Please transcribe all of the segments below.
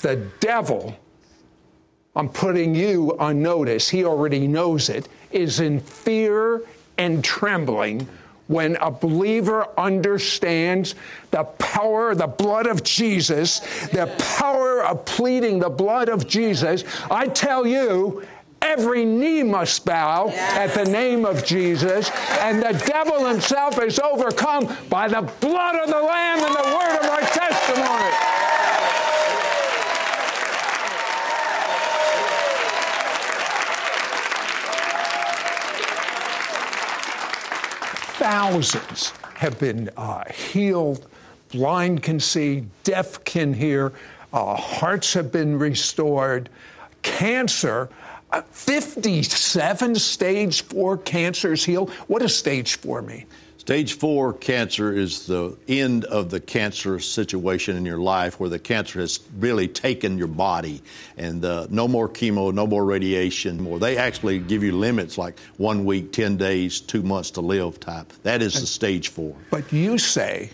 The devil, I'm putting you on notice, he already knows it, is in fear and trembling when a believer understands the power, the blood of Jesus, the power of pleading the blood of Jesus. I tell you, Every knee must bow at the name of Jesus, and the devil himself is overcome by the blood of the Lamb and the word of our Thousands have been uh, healed, blind can see, deaf can hear, uh, hearts have been restored, cancer. Uh, 57 stage four cancers healed. What does stage four mean? Stage four cancer is the end of the cancer situation in your life where the cancer has really taken your body and uh, no more chemo, no more radiation. More. They actually give you limits like one week, 10 days, two months to live type. That is the stage four. But you say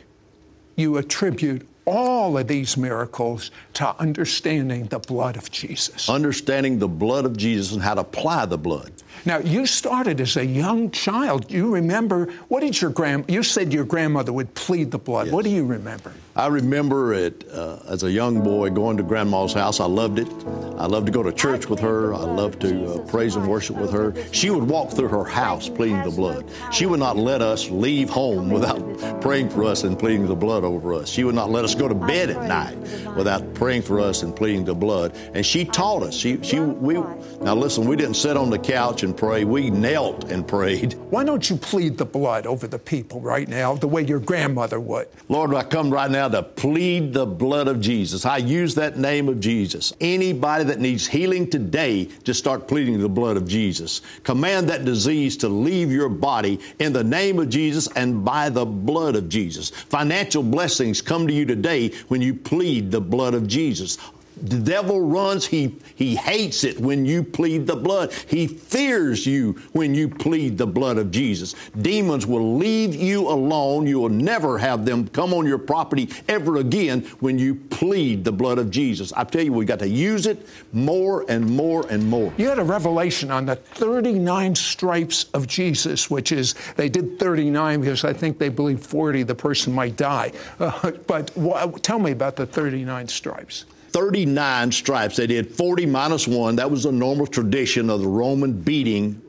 you attribute all of these miracles to understanding the blood of Jesus. Understanding the blood of Jesus and how to apply the blood. Now, you started as a young child. You remember, what did your grand, you said your grandmother would plead the blood. Yes. What do you remember? I remember it uh, as a young boy going to grandma's house. I loved it. I loved to go to church with her. I loved to uh, praise and worship with her. She would walk through her house pleading the blood. She would not let us leave home without praying for us and pleading the blood over us. She would not let us go to bed at night without praying for us and pleading the blood. And she taught us. She, she, we, now listen, we didn't sit on the couch and pray. We knelt and prayed. Why don't you plead the blood over the people right now the way your grandmother would? Lord, I come right now to plead the blood of Jesus. I use that name of Jesus. Anybody that needs healing today, just start pleading the blood of Jesus. Command that disease to leave your body in the name of Jesus and by the blood of Jesus. Financial blessings come to you today when you plead the blood of Jesus. The devil runs, he, he hates it when you plead the blood. He fears you when you plead the blood of Jesus. Demons will leave you alone. You will never have them come on your property ever again when you plead the blood of Jesus. I tell you, we got to use it more and more and more. You had a revelation on the 39 stripes of Jesus, which is, they did 39 because I think they believe 40 the person might die. Uh, but wh- tell me about the 39 stripes. 39 stripes. They did 40 minus one. That was a normal tradition of the Roman beating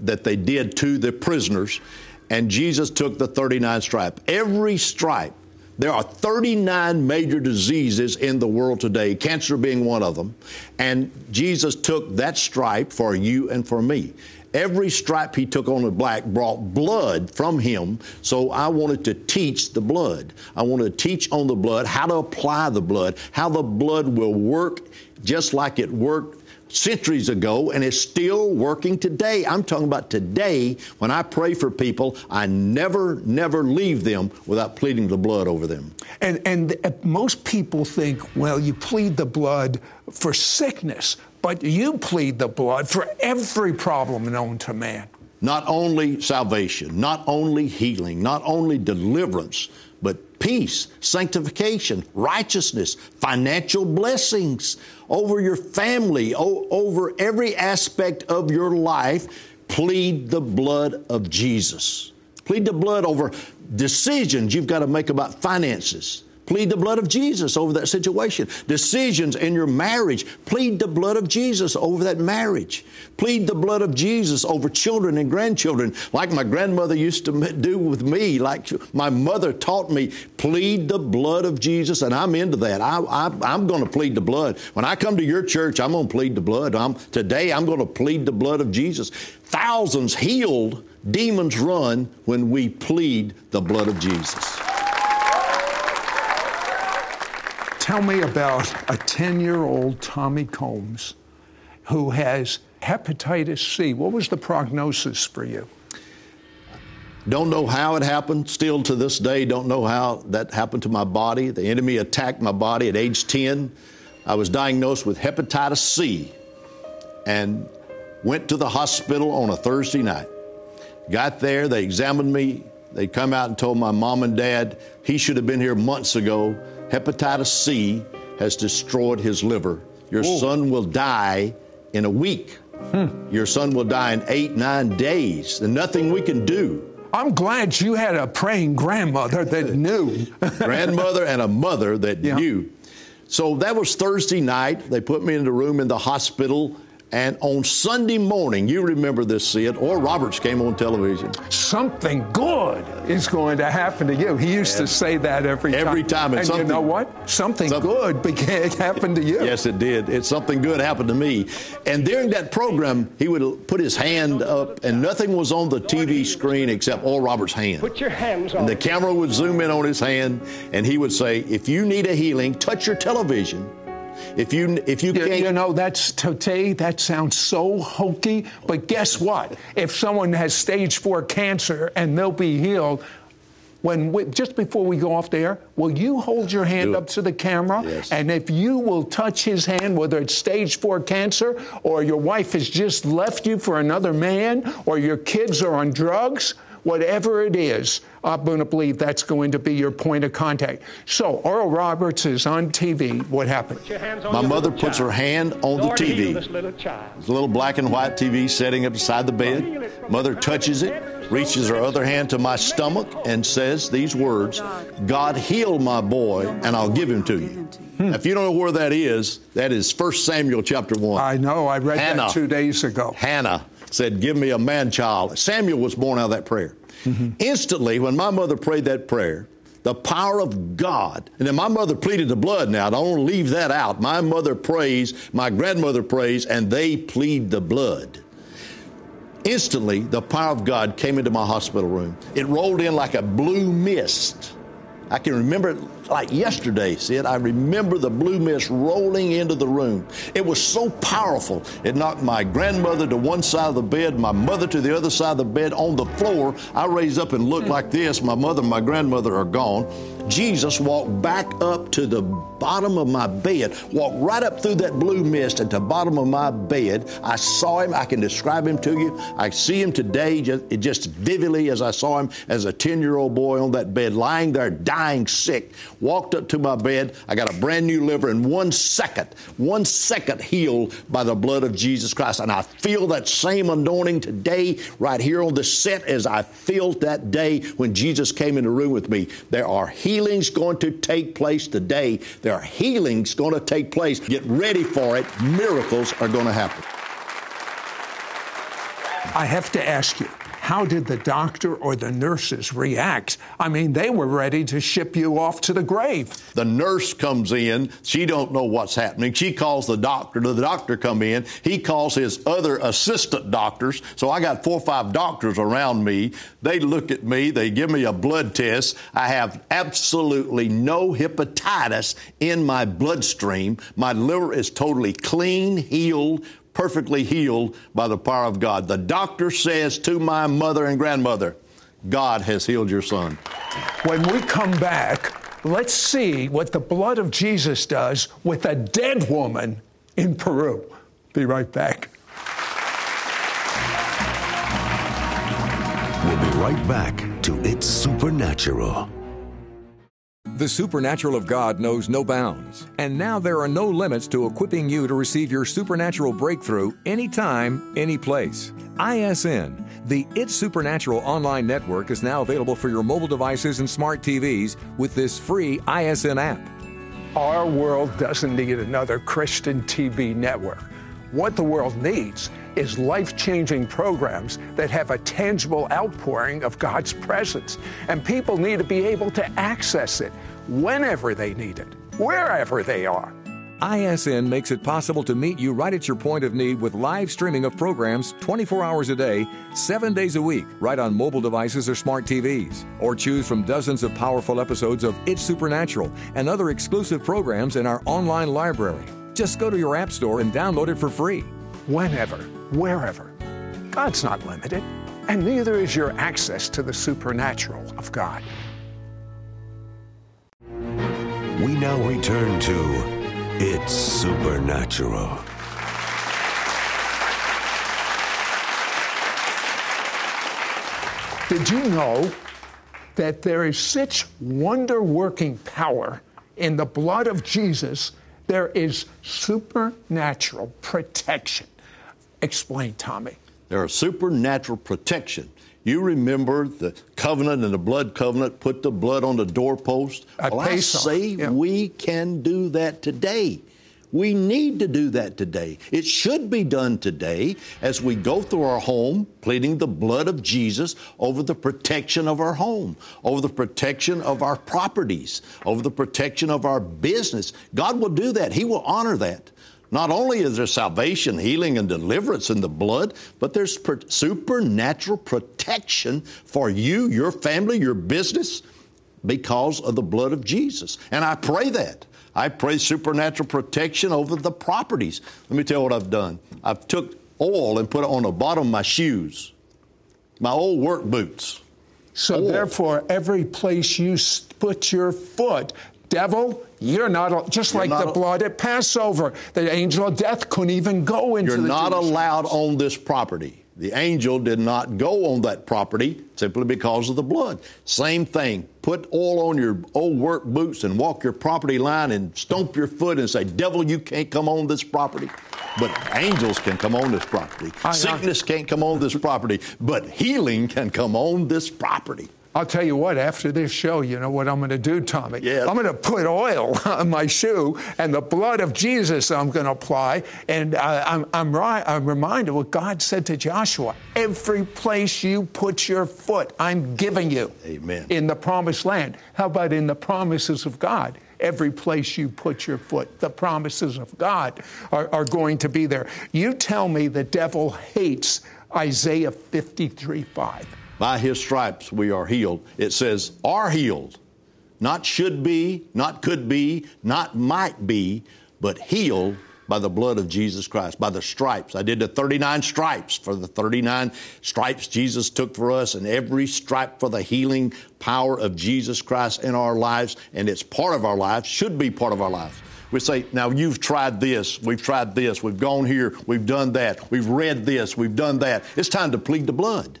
that they did to the prisoners. And Jesus took the 39 stripe. Every stripe, there are 39 major diseases in the world today, cancer being one of them. And Jesus took that stripe for you and for me. Every stripe he took on the black brought blood from him. So I wanted to teach the blood. I wanted to teach on the blood, how to apply the blood, how the blood will work just like it worked centuries ago and is still working today. I'm talking about today. When I pray for people, I never, never leave them without pleading the blood over them. And, and uh, most people think, well, you plead the blood for sickness, but you plead the blood for every problem known to man. Not only salvation, not only healing, not only deliverance, peace, sanctification, righteousness, financial blessings over your family, o- over every aspect of your life. Plead the blood of Jesus. Plead the blood over decisions you've got to make about finances. Plead the blood of Jesus over that situation. Decisions in your marriage, plead the blood of Jesus over that marriage. Plead the blood of Jesus over children and grandchildren, like my grandmother used to do with me, like my mother taught me. Plead the blood of Jesus, and I'm into that. I, am going to plead the blood. When I come to your church, I'm going to plead the blood. I'm, today, I'm going to plead the blood of Jesus. Thousands healed, demons run when we plead the blood of Jesus. Tell me about a 10 year old Tommy Combs who has hepatitis C. What was the prognosis for you? Don't know how it happened. Still to this day, don't know how that happened to my body. The enemy attacked my body at age 10. I was diagnosed with hepatitis C and went to the hospital on a Thursday night. Got there, they examined me. They come out and told my mom and dad he should have been here months ago. Hepatitis C has destroyed his liver. Your Whoa. son will die in a week. Hmm. Your son will die in eight, nine days. And nothing we can do. I'm glad you had a praying grandmother that knew. grandmother and a mother that yeah. knew. So that was Thursday night. They put me in the room in the hospital and on Sunday morning, you remember this, Sid, Oral Roberts came on television. Something good is going to happen to you. He used and to say that every time. Every time. And you know what? Something, something good began, happened to you. Yes, it did. It's something good happened to me. And during that program, he would put his hand up, and nothing was on the TV screen except Oral Roberts' hand. Put your hands on. And the camera would zoom in on his hand, and he would say, If you need a healing, touch your television if you if you, can't, you know that's today that sounds so hokey, but guess what? If someone has stage four cancer and they'll be healed, when we, just before we go off there, will you hold your hand up to the camera? Yes. And if you will touch his hand, whether it's stage four cancer or your wife has just left you for another man or your kids are on drugs, whatever it is, I'm going to believe that's going to be your point of contact. So, Oral Roberts is on TV. What happened? My mother puts her hand on Lord the TV. This little, it's a little black and white TV setting up beside the bed. Mother touches it, reaches her other hand to my stomach, and says these words God heal my boy, and I'll give him to you. Hmm. If you don't know where that is, that is 1 Samuel chapter 1. I know. I read Hannah, that two days ago. Hannah said, Give me a man child. Samuel was born out of that prayer. Mm-hmm. Instantly, when my mother prayed that prayer, the power of God. And then my mother pleaded the blood now. I don't leave that out. My mother prays, my grandmother prays, and they plead the blood. Instantly, the power of God came into my hospital room. It rolled in like a blue mist. I can remember it like yesterday, Sid. I remember the blue mist rolling into the room. It was so powerful. It knocked my grandmother to one side of the bed, my mother to the other side of the bed on the floor. I raised up and looked like this. My mother and my grandmother are gone. Jesus walked back up to the bottom of my bed, walked right up through that blue mist at the bottom of my bed. I saw him. I can describe him to you. I see him today just, just vividly as I saw him as a 10 year old boy on that bed, lying there dying sick. Walked up to my bed. I got a brand new liver in one second, one second healed by the blood of Jesus Christ. And I feel that same anointing today, right here on the set, as I felt that day when Jesus came in the room with me. There are healings going to take place today. There are healings going to take place. Get ready for it. Miracles are going to happen. I have to ask you, how did the doctor or the nurses react? I mean, they were ready to ship you off to the grave. The nurse comes in. She don't know what's happening. She calls the doctor. The doctor come in. He calls his other assistant doctors. So I got four or five doctors around me. They look at me. They give me a blood test. I have absolutely no hepatitis in my bloodstream. My liver is totally clean, healed, perfectly healed by the power of God. The doctor says to my mother and grandmother, God has healed your son. When we come back, let's see what the blood of Jesus does with a dead woman in Peru. Be right back. We'll be right back to It's Supernatural. The supernatural of God knows no bounds, and now there are no limits to equipping you to receive your supernatural breakthrough anytime, any place. ISN, the It's Supernatural online network, is now available for your mobile devices and smart TVs with this free ISN app. Our world doesn't need another Christian TV network. What the world needs is life changing programs that have a tangible outpouring of God's presence. And people need to be able to access it whenever they need it, wherever they are. ISN makes it possible to meet you right at your point of need with live streaming of programs 24 hours a day, 7 days a week, right on mobile devices or smart TVs. Or choose from dozens of powerful episodes of It's Supernatural and other exclusive programs in our online library. Just go to your App Store and download it for free. Whenever, wherever. God's not limited, and neither is your access to the supernatural of God. We now return to It's Supernatural. Did you know that there is such wonder working power in the blood of Jesus? There is supernatural protection. Explain, Tommy. There are supernatural protection. You remember the covenant and the blood covenant, put the blood on the doorpost. Well, I say yeah. we can do that today. We need to do that today. It should be done today as we go through our home, pleading the blood of Jesus over the protection of our home, over the protection of our properties, over the protection of our business. God will do that. He will honor that. Not only is there salvation, healing, and deliverance in the blood, but there's per- supernatural protection for you, your family, your business because of the blood of Jesus. And I pray that. I pray supernatural protection over the properties. Let me tell you what I've done. I've took oil and put it on the bottom of my shoes, my old work boots. So, Oil. therefore, every place you put your foot, devil, you're not, just You're like not the blood at Passover. The angel of death couldn't even go into You're not Jewish allowed house. on this property. The angel did not go on that property simply because of the blood. Same thing. Put oil on your old work boots and walk your property line and stomp your foot and say, Devil, you can't come on this property. But angels can come on this property. I- I- Sickness can't come on this property, but healing can come on this property. I'll tell you what, after this show, you know what I'm going to do, Tommy? Yes. I'm going to put oil on my shoe and the blood of Jesus I'm going to apply. And uh, I'm, I'm, ri- I'm reminded what God said to Joshua every place you put your foot, I'm giving you. Amen. In the promised land. How about in the promises of God? Every place you put your foot, the promises of God are, are going to be there. You tell me the devil hates Isaiah 53 5. By his stripes we are healed. It says, are healed. Not should be, not could be, not might be, but healed by the blood of Jesus Christ, by the stripes. I did the 39 stripes for the 39 stripes Jesus took for us, and every stripe for the healing power of Jesus Christ in our lives, and it's part of our lives, should be part of our lives. We say, now you've tried this, we've tried this, we've gone here, we've done that, we've read this, we've done that. It's time to plead the blood.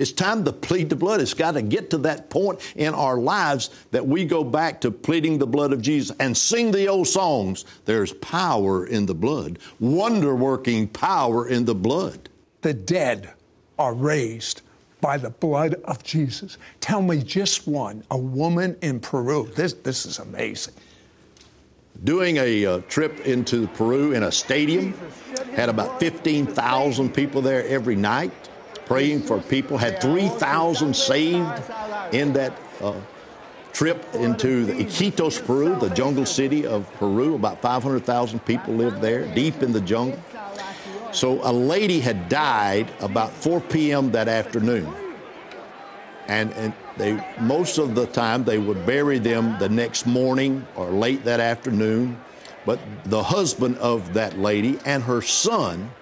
It's time to plead the blood. It's got to get to that point in our lives that we go back to pleading the blood of Jesus and sing the old songs. There's power in the blood, wonder working power in the blood. The dead are raised by the blood of Jesus. Tell me just one, a woman in Peru. This, this is amazing. Doing a uh, trip into Peru in a stadium, had about 15,000 people there every night praying for people, had 3,000 saved in that uh, trip into the Iquitos, Peru, the jungle city of Peru. About 500,000 people live there, deep in the jungle. So a lady had died about 4 p.m. that afternoon. And, and they most of the time they would bury them the next morning or late that afternoon. But the husband of that lady and her son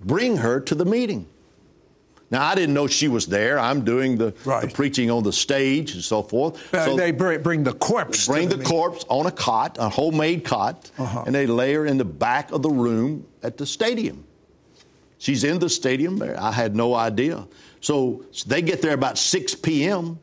bring her to the meeting. Now I didn't know she was there. I'm doing the, the preaching on the stage and so forth. Uh, so they bring, bring the corpse. bring the. Uh-huh. corpse on a cot, a homemade cot, and they lay her in the back of the room at the stadium. She's in the stadium there. I had no idea. So they get there about 6 p.m.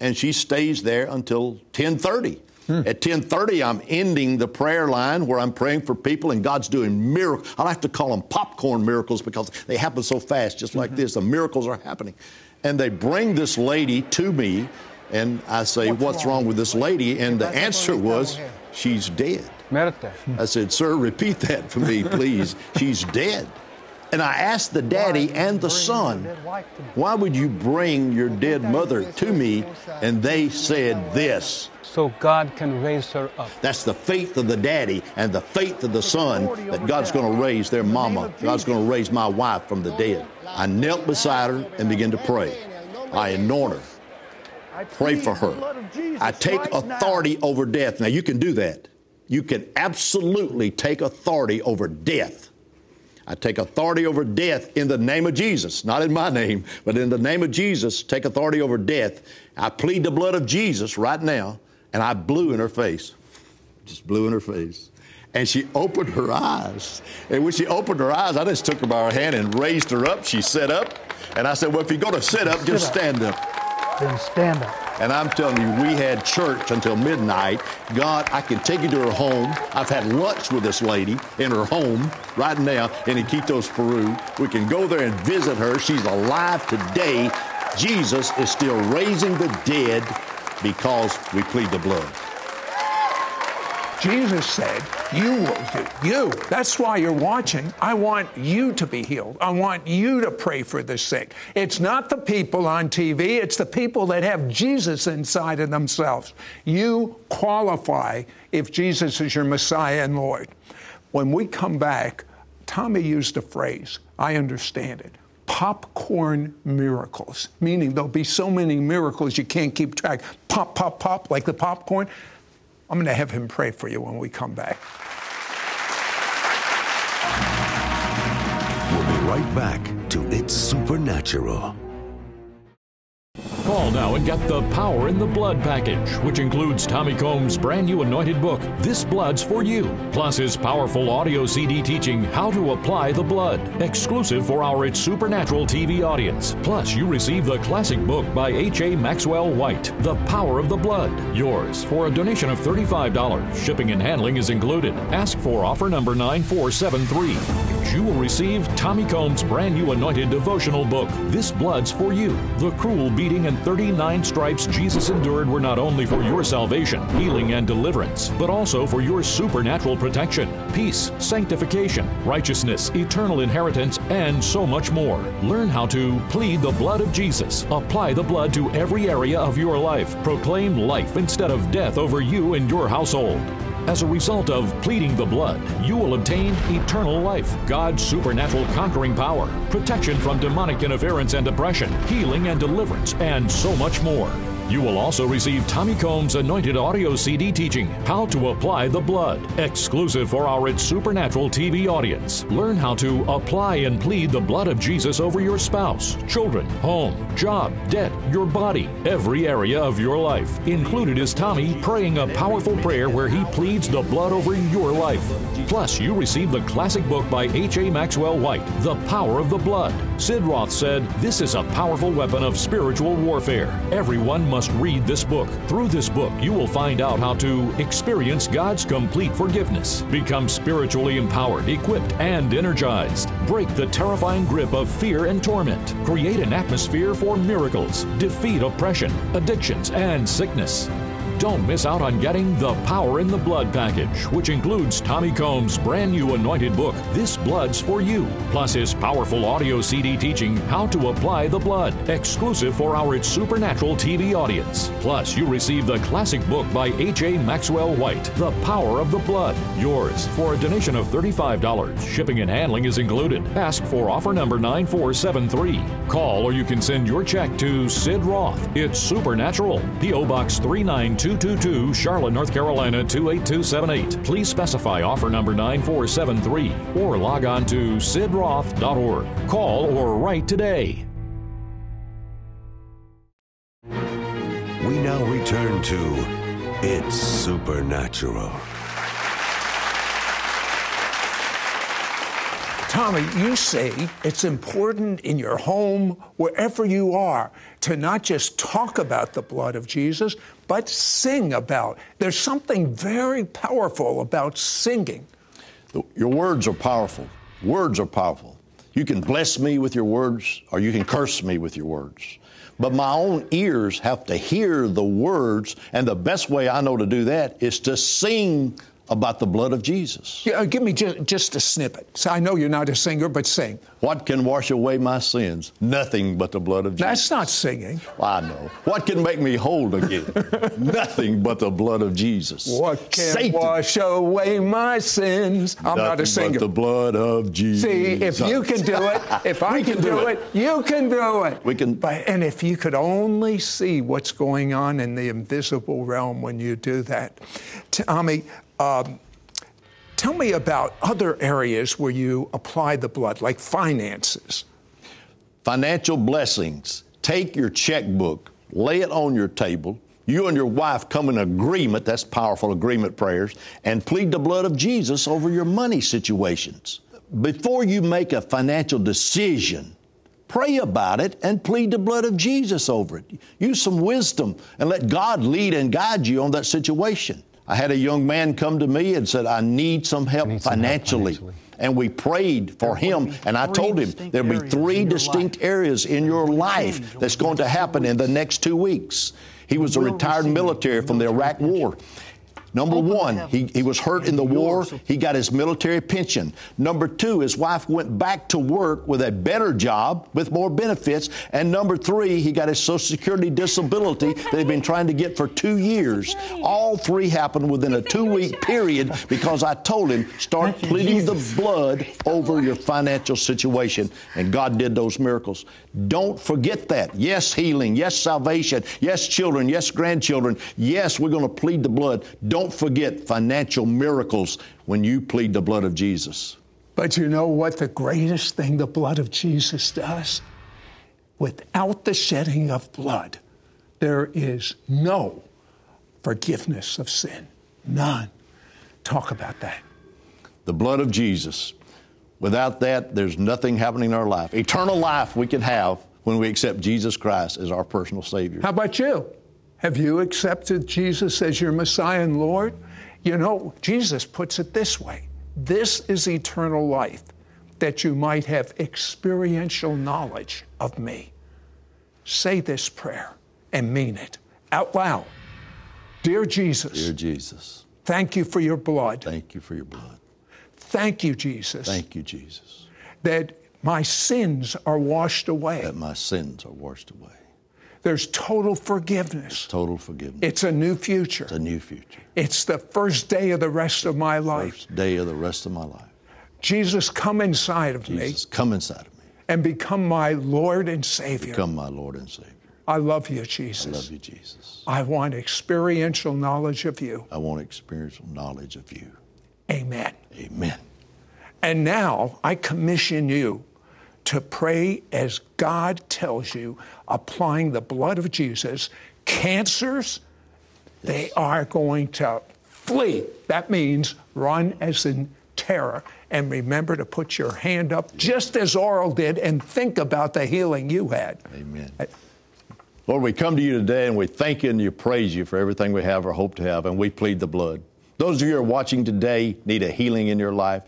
and she stays there until 10:30. Hmm. At 10:30, I'm ending the prayer line where I'm praying for people, and God's doing miracles. I like to call them popcorn miracles because they happen so fast, just like mm-hmm. this. The miracles are happening, and they bring this lady to me, and I say, "What's, What's wrong? wrong with this lady?" And the answer was, "She's dead." I said, "Sir, repeat that for me, please. She's dead." And I asked the daddy and the son, why would you bring your dead mother to me? And they said this. So God can raise her up. That's the faith of the daddy and the faith of the son that God's going to raise their mama. God's going to raise my wife from the dead. I knelt beside her and began to pray. I anoint her. Pray for her. I take authority over death. Now, you can do that. You can absolutely take authority over death. I take authority over death in the name of Jesus, not in my name, but in the name of Jesus, take authority over death. I plead the blood of Jesus right now, and I blew in her face. Just blew in her face. And she opened her eyes. And when she opened her eyes, I just took her by her hand and raised her up. She sat up. And I said, Well, if you're going to sit up, just stand up. Then stand up. And I'm telling you, we had church until midnight. God, I can take you to her home. I've had lunch with this lady in her home right now in Iquitos, Peru. We can go there and visit her. She's alive today. Jesus is still raising the dead because we plead the blood. Jesus said, You will do. You. That's why you're watching. I want you to be healed. I want you to pray for the sick. It's not the people on TV, it's the people that have Jesus inside of themselves. You qualify if Jesus is your Messiah and Lord. When we come back, Tommy used a phrase. I understand it popcorn miracles, meaning there'll be so many miracles you can't keep track. Pop, pop, pop, like the popcorn. I'm going to have him pray for you when we come back. We'll be right back to It's Supernatural. Call now and get the Power in the Blood package, which includes Tommy Combs' brand new anointed book, This Blood's for You, plus his powerful audio CD teaching How to Apply the Blood, exclusive for our It's Supernatural TV audience. Plus, you receive the classic book by H.A. Maxwell Whyte, The Power of the Blood, yours for a donation of $35. Shipping and handling is included. Ask for offer number 9473 you will receive Tommy Combs' brand new anointed devotional book, This Blood's for You. The cruel beating and 39 stripes Jesus endured were not only for your salvation, healing, and deliverance, but also for your supernatural protection, peace, sanctification, righteousness, eternal inheritance, and so much more. Learn how to plead the blood of Jesus, apply the blood to every area of your life, proclaim life instead of death over you and your household. As a result of pleading the blood, you will obtain eternal life, God's supernatural conquering power, protection from demonic interference and oppression, healing and deliverance, and so much more. You will also receive Tommy Combs' anointed audio CD teaching How to Apply the Blood, exclusive for our It's Supernatural TV audience. Learn how to apply and plead the blood of Jesus over your spouse, children, home, job, debt, your body, every area of your life. Included is Tommy praying a powerful prayer where he pleads the blood over your life. Plus, you receive the classic book by H.A. Maxwell Whyte, The Power of the Blood. Sid Roth said, This is a powerful weapon of spiritual warfare. Everyone must read this book. Through this book, you will find out how to experience God's complete forgiveness, become spiritually empowered, equipped, and energized, break the terrifying grip of fear and torment, create an atmosphere for miracles, defeat oppression, addictions, and sickness. Don't miss out on getting the Power in the Blood package, which includes Tommy Combs' brand new anointed book, This Blood's for You, plus his powerful audio CD teaching How to Apply the Blood, exclusive for our It's Supernatural TV audience. Plus, you receive the classic book by H.A. Maxwell Whyte, The Power of the Blood, yours for a donation of $35. Shipping and handling is included. Ask for offer number 9473. Call or you can send your check to Sid Roth. It's Supernatural, P.O. Box 392. 222 Charlotte, North Carolina 28278. Please specify offer number 9473 or log on to sidroth.org. Call or write today. We now return to It's Supernatural. Tommy, you say it's important in your home, wherever you are, to not just talk about the blood of Jesus, but sing about. There's something very powerful about singing. Your words are powerful. Words are powerful. You can bless me with your words, or you can curse me with your words. But my own ears have to hear the words, and the best way I know to do that is to sing about the blood of Jesus. Yeah, uh, give me just, just a snippet. So I know you're not a singer, but sing. What can wash away my sins? Nothing but the blood of Jesus. That's not singing. I know. What can make me whole again? Nothing but the blood of Jesus. What can Satan. wash away my sins? I'm Nothing not a singer. But the blood of Jesus. See, if you can do it, if I can, can, do, do it, it, you can do it. We can. But, and if you could only see what's going on in the invisible realm when you do that, Tommy. Um, tell me about other areas where you apply the blood, like finances. Financial blessings. Take your checkbook, lay it on your table. You and your wife come in agreement, that's powerful agreement prayers, and plead the blood of Jesus over your money situations. Before you make a financial decision, pray about it and plead the blood of Jesus over it. Use some wisdom and let God lead and guide you on that situation. I had a young man come to me and said, I need some help, need financially. Some help financially. And we prayed for him, and I told him there'll be three distinct life. areas in your life that's going to happen in the next two weeks. He was a retired military from the Iraq War. Number one, he, he was hurt in the war. He got his military pension. Number two, his wife went back to work with a better job with more benefits. And number three, he got his Social Security disability that he'd been trying to get for two years. All three happened within a two week period because I told him, start pleading the blood over your financial situation. And God did those miracles. Don't forget that. Yes, healing. Yes, salvation. Yes, children. Yes, grandchildren. Yes, we're going to plead the blood. Don't don't forget financial miracles when you plead the blood of Jesus. But you know what the greatest thing the blood of Jesus does? Without the shedding of blood, there is no forgiveness of sin. None. Talk about that. The blood of Jesus. Without that, there's nothing happening in our life. Eternal life we can have when we accept Jesus Christ as our personal Savior. How about you? Have you accepted Jesus as your Messiah and Lord? You know, Jesus puts it this way this is eternal life, that you might have experiential knowledge of me. Say this prayer and mean it out loud. Dear Jesus. Dear Jesus. Thank you for your blood. Thank you for your blood. Thank you, Jesus. Thank you, Jesus. That my sins are washed away. That my sins are washed away. There's total forgiveness. Total forgiveness. It's a new future. It's a new future. It's the first day of the rest of my life. First day of the rest of my life. Jesus, come inside of Jesus, me. Jesus, come inside of me. And become my Lord and Savior. Become my Lord and Savior. I love you, Jesus. I love you, Jesus. I want experiential knowledge of you. I want experiential knowledge of you. Amen. Amen. And now I commission you to pray as God tells you, applying the blood of Jesus. Cancers, yes. they are going to flee. That means run as in terror. And remember to put your hand up just as Oral did and think about the healing you had. Amen. Lord, we come to you today and we thank you and you praise you for everything we have or hope to have, and we plead the blood. Those of you who are watching today need a healing in your life.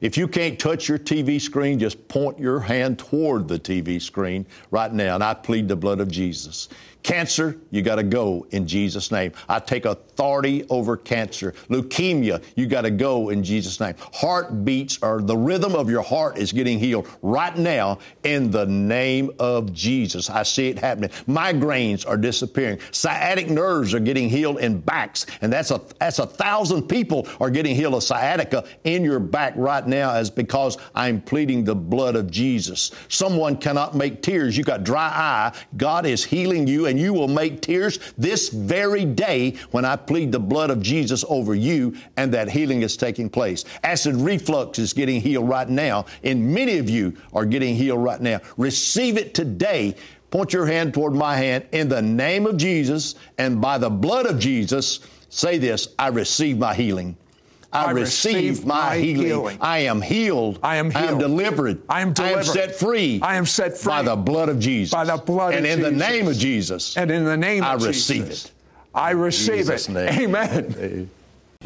If you can't touch your TV screen, just point your hand toward the TV screen right now, and I plead the blood of Jesus. Cancer, you got to go in Jesus' name. I take authority over cancer. Leukemia, you got to go in Jesus' name. Heartbeats or the rhythm of your heart is getting healed right now in the name of Jesus. I see it happening. Migraines are disappearing. Sciatic nerves are getting healed in backs, and that's a that's a thousand people are getting healed of sciatica in your back right now, as because I'm pleading the blood of Jesus. Someone cannot make tears. You got dry eye. God is healing you and you will make tears this very day when I plead the blood of Jesus over you and that healing is taking place. Acid reflux is getting healed right now, and many of you are getting healed right now. Receive it today. Point your hand toward my hand in the name of Jesus and by the blood of Jesus. Say this I receive my healing. I, I receive, receive my, my healing. healing. I am healed. I am healed. I am delivered. I am delivered. I am set free. I am set free. by the blood of Jesus. By the blood and in the name of Jesus. And in the name I of Jesus. I receive it. I receive Jesus' it. name. Amen.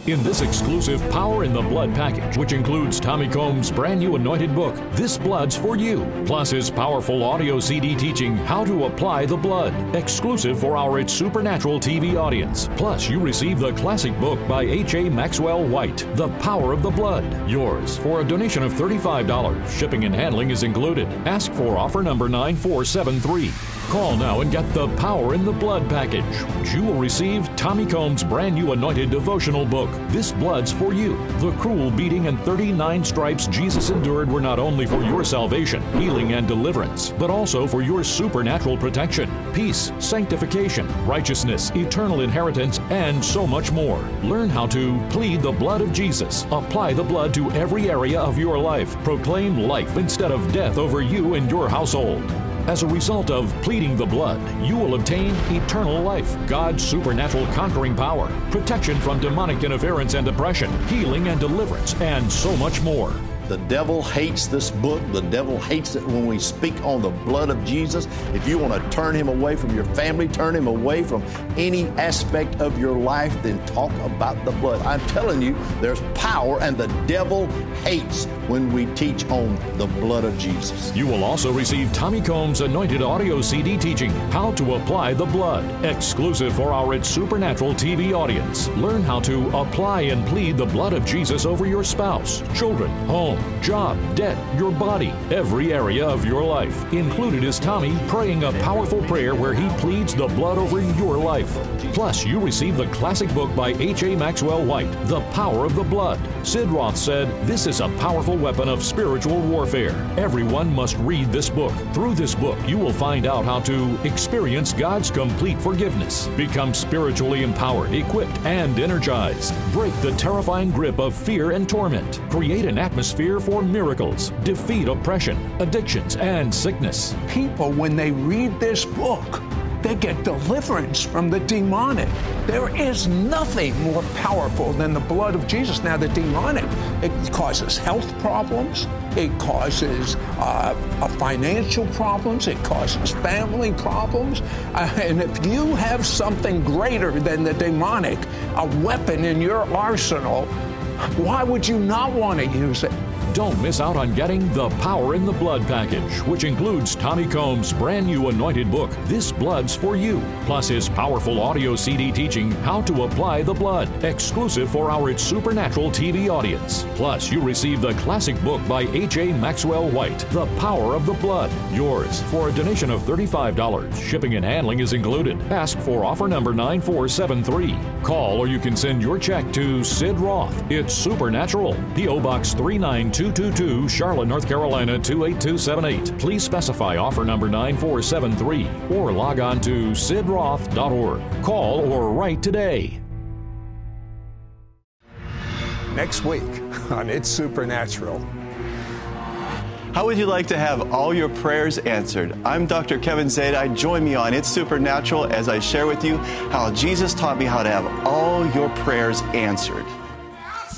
In this exclusive Power in the Blood package, which includes Tommy Combs' brand new anointed book, This Blood's for You, plus his powerful audio CD teaching How to Apply the Blood, exclusive for our It's Supernatural TV audience. Plus, you receive the classic book by H.A. Maxwell Whyte, The Power of the Blood, yours for a donation of $35. Shipping and handling is included. Ask for offer number 9473. Call now and get the Power in the Blood package, which you will receive Tommy Combs' brand new anointed devotional book, This Blood's for You. The cruel beating and 39 stripes Jesus endured were not only for your salvation, healing, and deliverance, but also for your supernatural protection, peace, sanctification, righteousness, eternal inheritance, and so much more. Learn how to plead the blood of Jesus, apply the blood to every area of your life, proclaim life instead of death over you and your household. As a result of pleading the blood, you will obtain eternal life, God's supernatural conquering power, protection from demonic interference and oppression, healing and deliverance, and so much more. The devil hates this book. The devil hates it when we speak on the blood of Jesus. If you want to turn him away from your family, turn him away from any aspect of your life, then talk about the blood. I'm telling you, there's power, and the devil hates when we teach on the blood of Jesus. You will also receive Tommy Combs' anointed audio CD teaching How to Apply the Blood, exclusive for our It's Supernatural TV audience. Learn how to apply and plead the blood of Jesus over your spouse, children, home, job, debt, your body, every area of your life. Included is Tommy praying a powerful prayer where he pleads the blood over your life. Plus, you receive the classic book by H.A. Maxwell Whyte, The Power of the Blood. Sid Roth said, This is a powerful weapon of spiritual warfare. Everyone must read this book. Through this book, you will find out how to experience God's complete forgiveness, become spiritually empowered, equipped, and energized, break the terrifying grip of fear and torment, create an atmosphere for miracles, defeat oppression, addictions, and sickness. People, when they read this book, they get deliverance from the demonic. There is nothing more powerful than the blood of Jesus. Now, the demonic, it causes health problems, it causes uh, uh, financial problems, it causes family problems. Uh, and if you have something greater than the demonic, a weapon in your arsenal, why would you not want to use it? Don't miss out on getting the Power in the Blood package, which includes Tommy Combs' brand new anointed book, This Blood's for You, plus his powerful audio CD teaching How to Apply the Blood, exclusive for our Supernatural TV audience. Plus, you receive the classic book by H.A. Maxwell Whyte, The Power of the Blood, yours for a donation of $35. Shipping and handling is included. Ask for offer number 9473. Call or you can send your check to Sid Roth. It's Supernatural. P.O. Box 39222, Charlotte, North Carolina 28278. Please specify offer number 9473 or log on to sidroth.org. Call or write today. Next week on It's Supernatural. How would you like to have all your prayers answered? I'm Dr. Kevin Zadai. Join me on It's Supernatural as I share with you how Jesus taught me how to have all your prayers answered.